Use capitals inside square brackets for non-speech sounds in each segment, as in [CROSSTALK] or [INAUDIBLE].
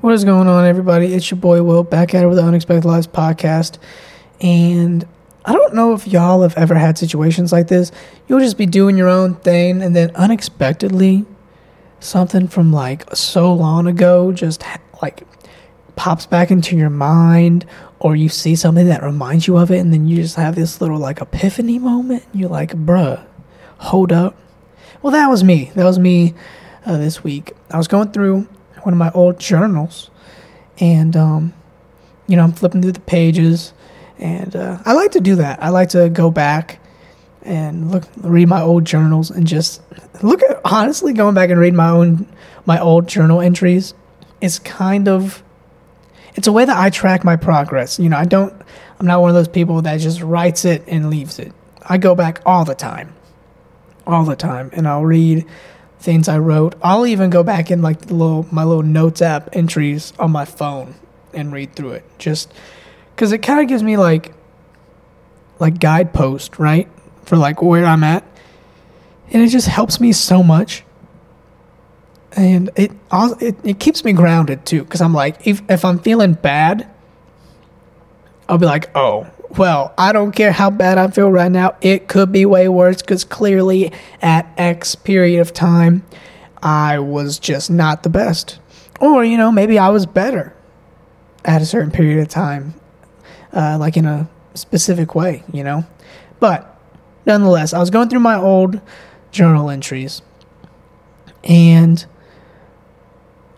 What is going on, everybody? It's your boy Will back at it with the Unexpected Lives podcast. And I don't know if y'all have ever had situations like this. You'll just be doing your own thing, and then unexpectedly, something from like so long ago just like pops back into your mind, or you see something that reminds you of it, and then you just have this little like epiphany moment. And you're like, bruh, hold up. Well, that was me. That was me uh, this week. I was going through one of my old journals, and um, you know, I'm flipping through the pages, and uh, I like to do that. I like to go back and look, read my old journals, and just look at honestly going back and read my own my old journal entries. Is kind of it's a way that I track my progress. You know, I don't. I'm not one of those people that just writes it and leaves it. I go back all the time, all the time, and I'll read things I wrote. I'll even go back in like the little my little notes app entries on my phone and read through it just because it kind of gives me like like guidepost right for like where I'm at, and it just helps me so much. And it it, it keeps me grounded too because I'm like if if I'm feeling bad, I'll be like oh well, I don't care how bad I feel right now. It could be way worse because clearly at X period of time, I was just not the best. Or, you know, maybe I was better at a certain period of time, uh, like in a specific way, you know? But nonetheless, I was going through my old journal entries and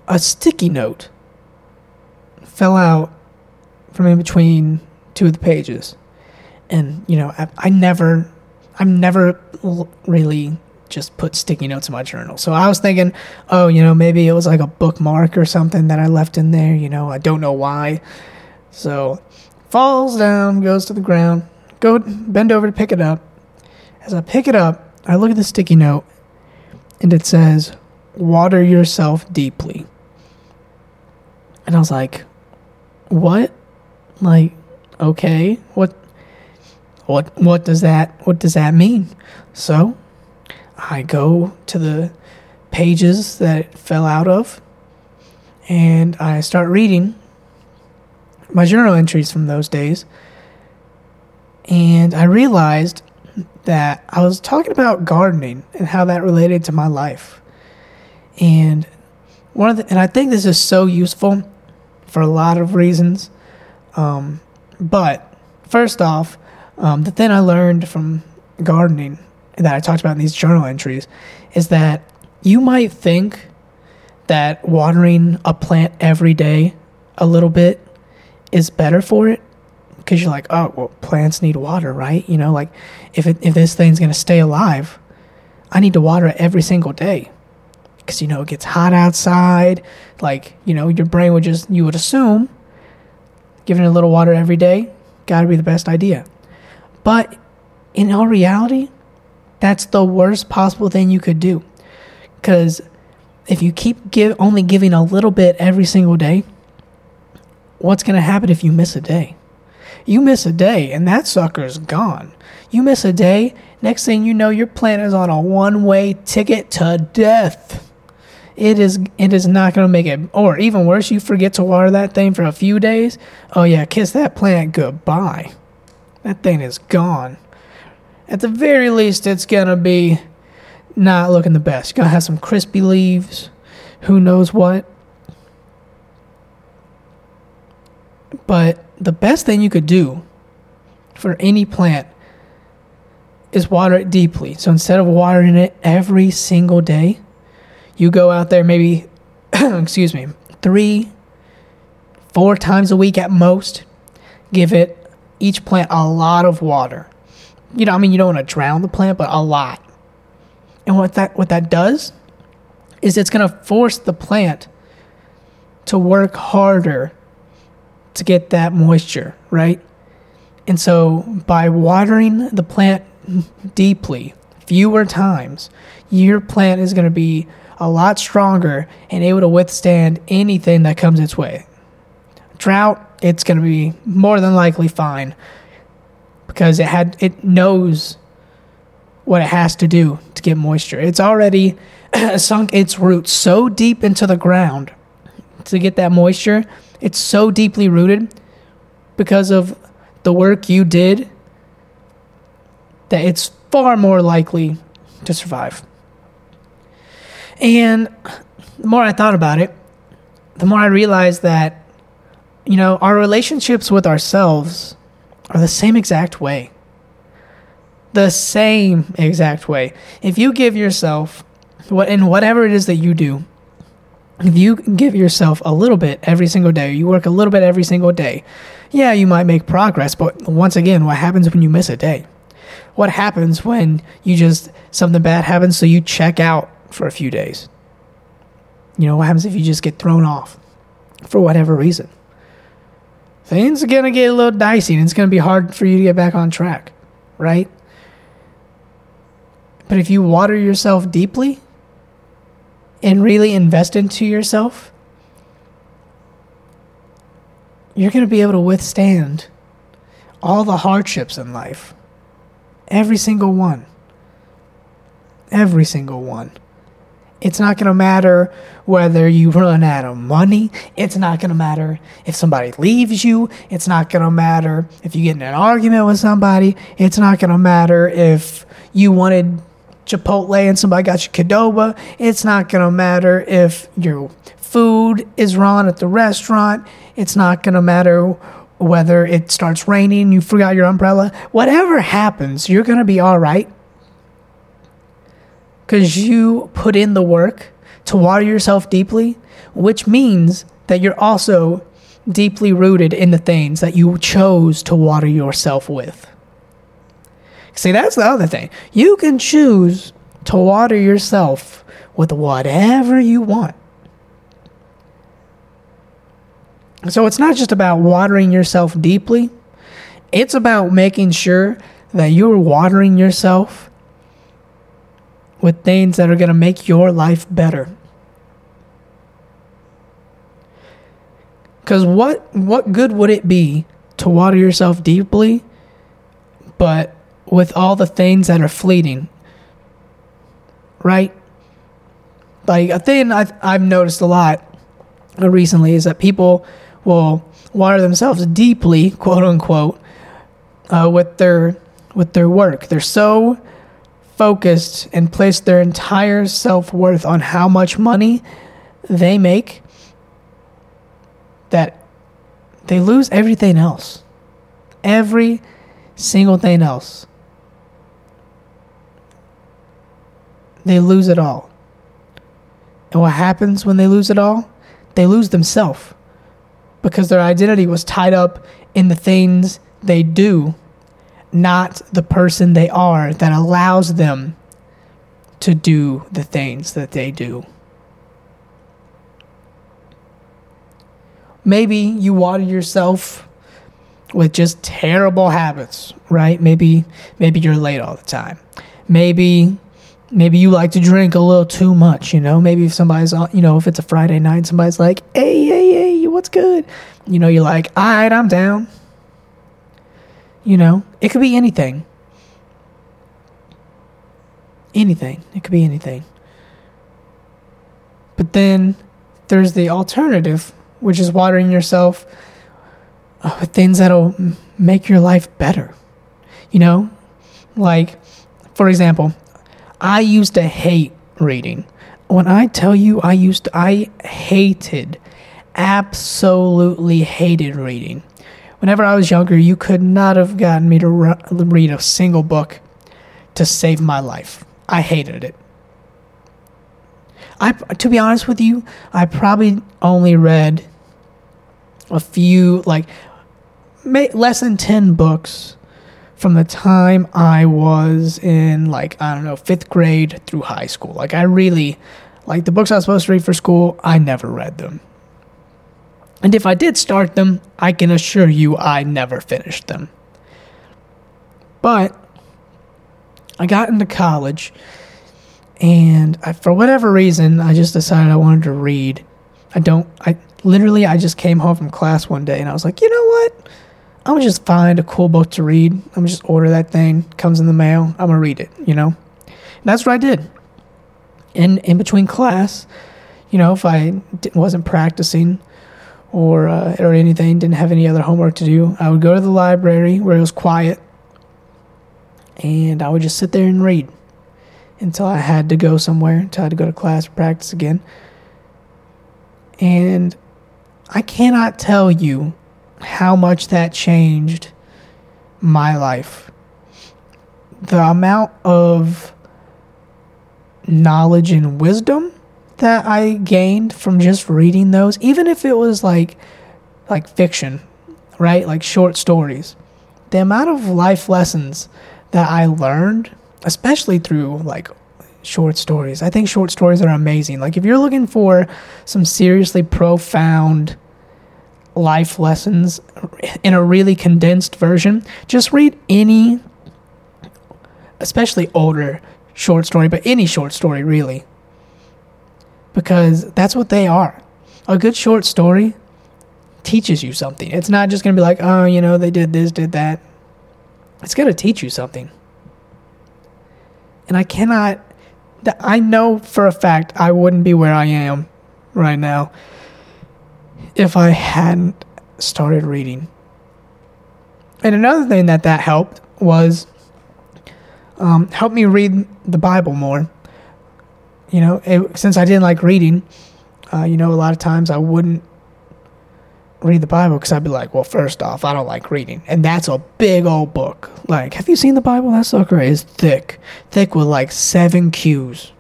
a sticky note fell out from in between two of the pages. And, you know, I, I never, I'm never really just put sticky notes in my journal. So I was thinking, oh, you know, maybe it was like a bookmark or something that I left in there. You know, I don't know why. So falls down, goes to the ground, go bend over to pick it up. As I pick it up, I look at the sticky note and it says, water yourself deeply. And I was like, what? Like, okay, what what what does that what does that mean? So I go to the pages that it fell out of and I start reading my journal entries from those days. And I realized that I was talking about gardening and how that related to my life. And one of the, and I think this is so useful for a lot of reasons. Um, but first off, um, the thing I learned from gardening that I talked about in these journal entries is that you might think that watering a plant every day a little bit is better for it because you're like, oh, well, plants need water, right? You know, like if it, if this thing's gonna stay alive, I need to water it every single day because you know it gets hot outside. Like you know, your brain would just you would assume giving it a little water every day, got to be the best idea. But in all reality, that's the worst possible thing you could do. Because if you keep give, only giving a little bit every single day, what's going to happen if you miss a day? You miss a day and that sucker's gone. You miss a day, next thing you know, your plant is on a one way ticket to death it is it is not going to make it or even worse you forget to water that thing for a few days oh yeah kiss that plant goodbye. That thing is gone. At the very least it's going to be not looking the best. To have some crispy leaves who knows what. But the best thing you could do for any plant is water it deeply. So instead of watering it every single day you go out there maybe, [CLEARS THROAT] excuse me, three, four times a week at most. Give it each plant a lot of water. You know, I mean, you don't want to drown the plant, but a lot. And what that what that does is it's going to force the plant to work harder to get that moisture, right? And so by watering the plant deeply, fewer times, your plant is going to be a lot stronger and able to withstand anything that comes its way. Drought, it's going to be more than likely fine because it had it knows what it has to do to get moisture. It's already [CLEARS THROAT] sunk its roots so deep into the ground to get that moisture, it's so deeply rooted because of the work you did that it's far more likely to survive. And the more I thought about it, the more I realized that, you know, our relationships with ourselves are the same exact way. The same exact way. If you give yourself what in whatever it is that you do, if you give yourself a little bit every single day, you work a little bit every single day, yeah, you might make progress, but once again, what happens when you miss a day? What happens when you just something bad happens so you check out for a few days? You know, what happens if you just get thrown off for whatever reason? Things are going to get a little dicey and it's going to be hard for you to get back on track, right? But if you water yourself deeply and really invest into yourself, you're going to be able to withstand all the hardships in life. Every single one. Every single one. It's not going to matter whether you run out of money. It's not going to matter if somebody leaves you. It's not going to matter if you get in an argument with somebody. It's not going to matter if you wanted Chipotle and somebody got you Qdoba. It's not going to matter if your food is wrong at the restaurant. It's not going to matter whether it starts raining, you forgot your umbrella. Whatever happens, you're going to be all right because you put in the work to water yourself deeply, which means that you're also deeply rooted in the things that you chose to water yourself with. See, that's the other thing. You can choose to water yourself with whatever you want. So it's not just about watering yourself deeply, it's about making sure that you're watering yourself with things that are going to make your life better. Cuz what what good would it be to water yourself deeply but with all the things that are fleeting? Right? Like a thing I've, I've noticed a lot recently is that people will water themselves deeply, quote unquote, uh, with their with their work. They're so focused and place their entire self worth on how much money they make that they lose everything else. Every single thing else. They lose it all. And what happens when they lose it all? They lose themselves because their identity was tied up in the things they do not the person they are that allows them to do the things that they do. Maybe you water yourself with just terrible habits, right? Maybe maybe you're late all the time. Maybe maybe you like to drink a little too much, you know? Maybe if somebody's on, you know, if it's a Friday night, somebody's like, "Hey, hey, hey, what's good?" You know, you're like, "All right, I'm down." You know, it could be anything. Anything. It could be anything. But then there's the alternative, which is watering yourself uh, with things that'll make your life better. You know, like, for example, I used to hate reading. When I tell you I used to, I hated, absolutely hated reading. Whenever I was younger, you could not have gotten me to re- read a single book to save my life. I hated it. I, to be honest with you, I probably only read a few, like less than 10 books from the time I was in, like, I don't know, fifth grade through high school. Like, I really, like, the books I was supposed to read for school, I never read them. And if I did start them, I can assure you I never finished them. But I got into college, and I, for whatever reason, I just decided I wanted to read. I don't, I literally, I just came home from class one day and I was like, you know what? I'm gonna just find a cool book to read. I'm gonna just order that thing, comes in the mail. I'm gonna read it, you know? And that's what I did. And in between class, you know, if I wasn't practicing or uh, or anything, didn't have any other homework to do, I would go to the library where it was quiet, and I would just sit there and read until I had to go somewhere, until I had to go to class or practice again. And I cannot tell you how much that changed my life. The amount of knowledge and wisdom that I gained from just reading those, even if it was like like fiction, right? Like short stories. The amount of life lessons that I learned, especially through like short stories. I think short stories are amazing. Like if you're looking for some seriously profound life lessons in a really condensed version, just read any especially older short story, but any short story really because that's what they are. A good short story teaches you something. It's not just going to be like, oh, you know, they did this, did that. It's going to teach you something. And I cannot, I know for a fact I wouldn't be where I am right now if I hadn't started reading. And another thing that that helped was um, help me read the Bible more you know, it, since I didn't like reading, uh, you know, a lot of times I wouldn't read the Bible because I'd be like, well, first off, I don't like reading. And that's a big old book. Like, have you seen the Bible? That sucker is thick. Thick with like seven Q's.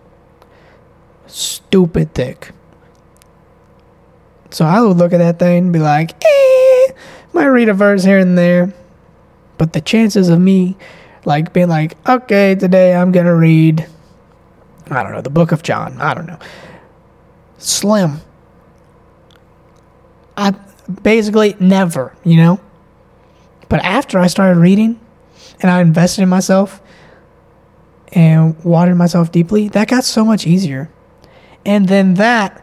Stupid thick. So I would look at that thing and be like, eh, might read a verse here and there. But the chances of me, like, being like, okay, today I'm going to read I don't know, the book of John. I don't know. Slim. I basically never, you know? But after I started reading and I invested in myself and watered myself deeply, that got so much easier. And then that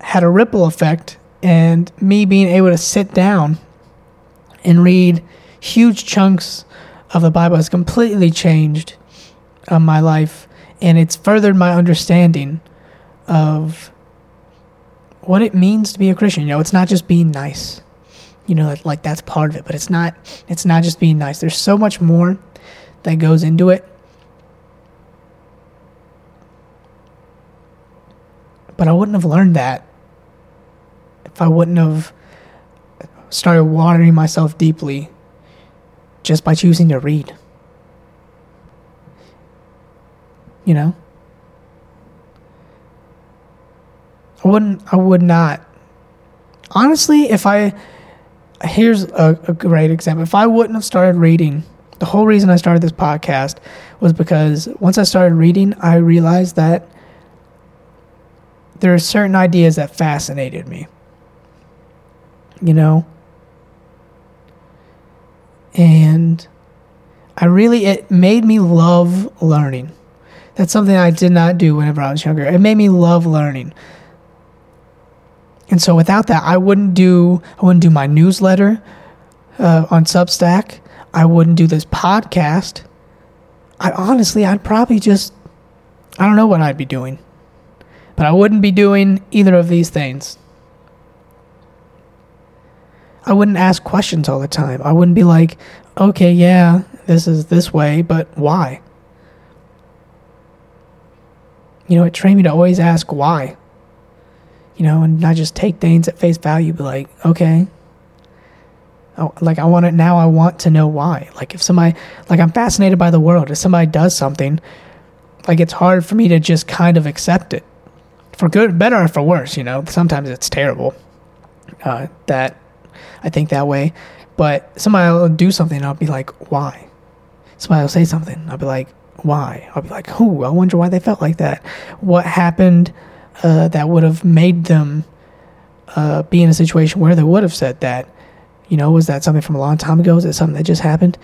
had a ripple effect and me being able to sit down and read huge chunks of the Bible has completely changed uh, my life and it's furthered my understanding of what it means to be a Christian. You know, it's not just being nice. You know, like, like that's part of it, but it's not it's not just being nice. There's so much more that goes into it. But I wouldn't have learned that if I wouldn't have started watering myself deeply just by choosing to read. You know? I wouldn't, I would not. Honestly, if I, here's a, a great example. If I wouldn't have started reading, the whole reason I started this podcast was because once I started reading, I realized that there are certain ideas that fascinated me. You know? And I really, it made me love learning. That's something I did not do whenever I was younger. It made me love learning. And so without that, I wouldn't do I wouldn't do my newsletter uh, on Substack. I wouldn't do this podcast. I honestly, I'd probably just I don't know what I'd be doing. But I wouldn't be doing either of these things. I wouldn't ask questions all the time. I wouldn't be like, "Okay, yeah, this is this way, but why?" You know, it trained me to always ask why. You know, and not just take things at face value, but like, okay. Oh, like I want it now. I want to know why. Like if somebody, like I'm fascinated by the world. If somebody does something, like it's hard for me to just kind of accept it, for good, better or for worse. You know, sometimes it's terrible. Uh, that I think that way, but somebody will do something, and I'll be like, why? Somebody will say something, I'll be like, why? I'll be like, oh, I wonder why they felt like that. What happened uh, that would have made them uh, be in a situation where they would have said that? You know, was that something from a long time ago? Is it something that just happened?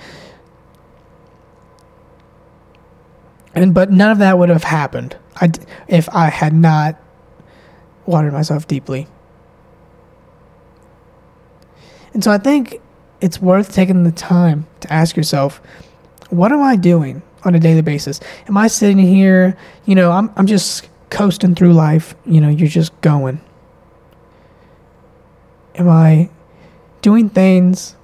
And but none of that would have happened I, if I had not watered myself deeply. And so I think it's worth taking the time to ask yourself, what am I doing? On a daily basis? Am I sitting here, you know, I'm, I'm just coasting through life. You know, you're just going. Am I doing things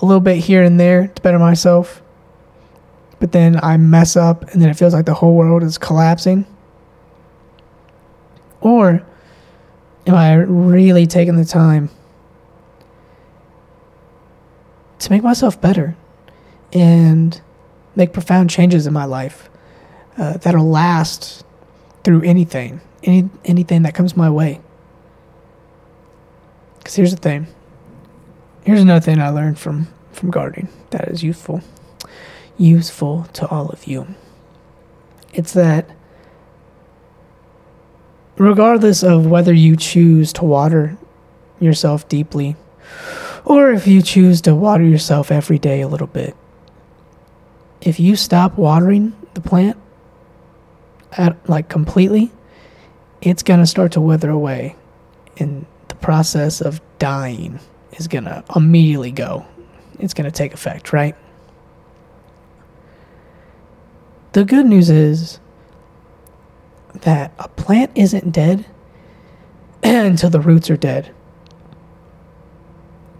a little bit here and there to better myself? But then I mess up and then it feels like the whole world is collapsing? Or am I really taking the time to make myself better and make profound changes in my life uh, that'll last through anything, any anything that comes my way? Because here's the thing. Here's another thing I learned from from gardening that is useful, useful to all of you. It's that regardless of whether you choose to water yourself deeply or if you choose to water yourself every day a little bit, if you stop watering the plant at like completely, it's going to start to wither away and the process of dying is going to immediately go. It's going to take effect, right? The good news is that a plant isn't dead [CLEARS THROAT] until the roots are dead.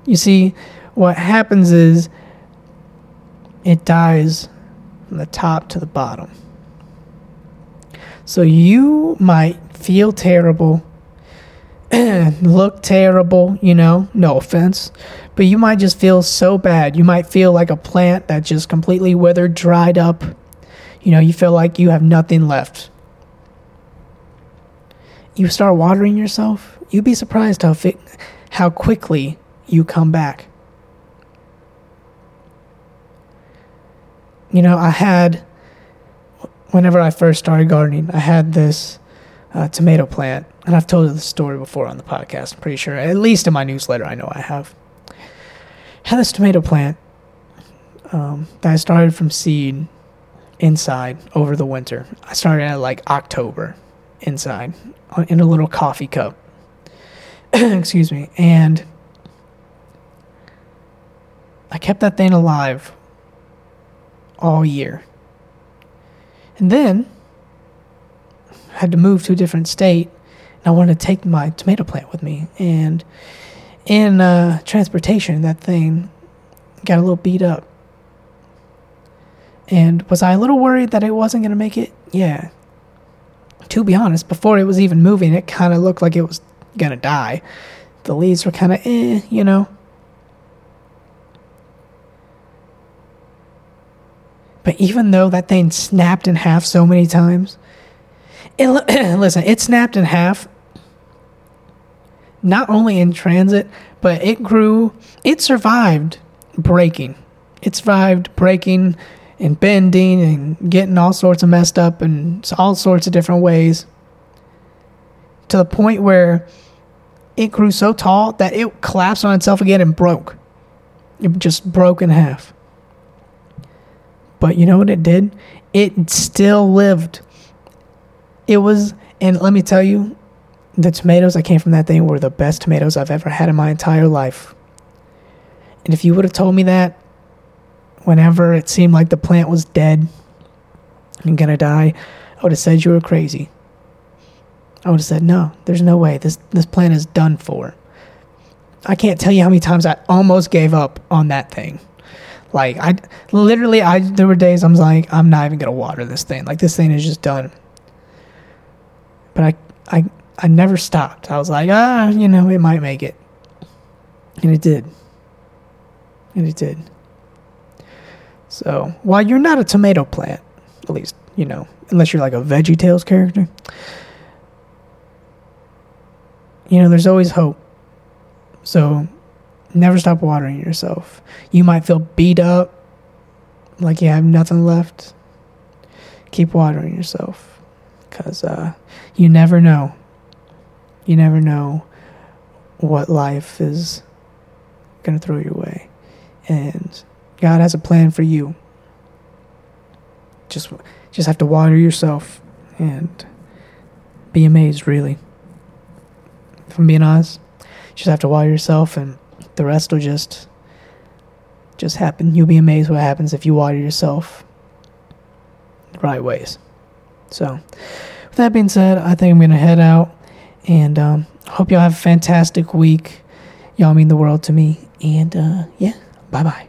You see, what happens is it dies from the top to the bottom. So you might feel terrible, [CLEARS THROAT] look terrible, you know, no offense, but you might just feel so bad. You might feel like a plant that just completely withered, dried up. You know, you feel like you have nothing left you start watering yourself, you'd be surprised how fi- how quickly you come back. You know, I had whenever I first started gardening, I had this uh, tomato plant, and I've told the story before on the podcast. I'm pretty sure, at least in my newsletter, I know I have. Had this tomato plant um, that I started from seed inside over the winter. I started at like October inside in a little coffee cup. [CLEARS THROAT] Excuse me. And I kept that thing alive all year. And then I had to move to a different state and I wanted to take my tomato plant with me. And in uh, transportation, that thing got a little beat up. And was I a little worried that it wasn't going to make it? Yeah, to be honest, before it was even moving, it kind of looked like it was gonna die. The leaves were kind of eh, you know. But even though that thing snapped in half so many times, it, [CLEARS THROAT] listen, it snapped in half not only in transit, but it grew, it survived breaking. It survived breaking and bending and getting all sorts of messed up in all sorts of different ways to the point where it grew so tall that it collapsed on itself again and broke. It just broke in half. But you know what it did? It still lived. It was, and let me tell you, the tomatoes that came from that thing were the best tomatoes I've ever had in my entire life. And if you would have told me that whenever it seemed like the plant was dead and gonna die, I would have said you were crazy. I would have said, no, there's no way. This this plant is done for. I can't tell you how many times I almost gave up on that thing. Like I literally I there were days I was like, I'm not even gonna water this thing. Like this thing is just done. But I I I never stopped. I was like, ah, you know, it might make it. And it did. And it did. So while you're not a tomato plant, at least, you know, unless you're like a Veggie Tales character, you know, there's always hope. So never stop watering yourself. You might feel beat up, like you have nothing left. Keep watering yourself because uh, you never know. You never know what life is going to throw your way. And God has a plan for you. Just just have to water yourself and be amazed really. If I'm being honest, just have to water yourself and the rest will just just happen. You'll be amazed what happens if you water yourself the right ways. So, with that being said, I think I'm gonna head out, and um, hope y'all have a fantastic week. Y'all mean the world to me, and uh, yeah, bye bye.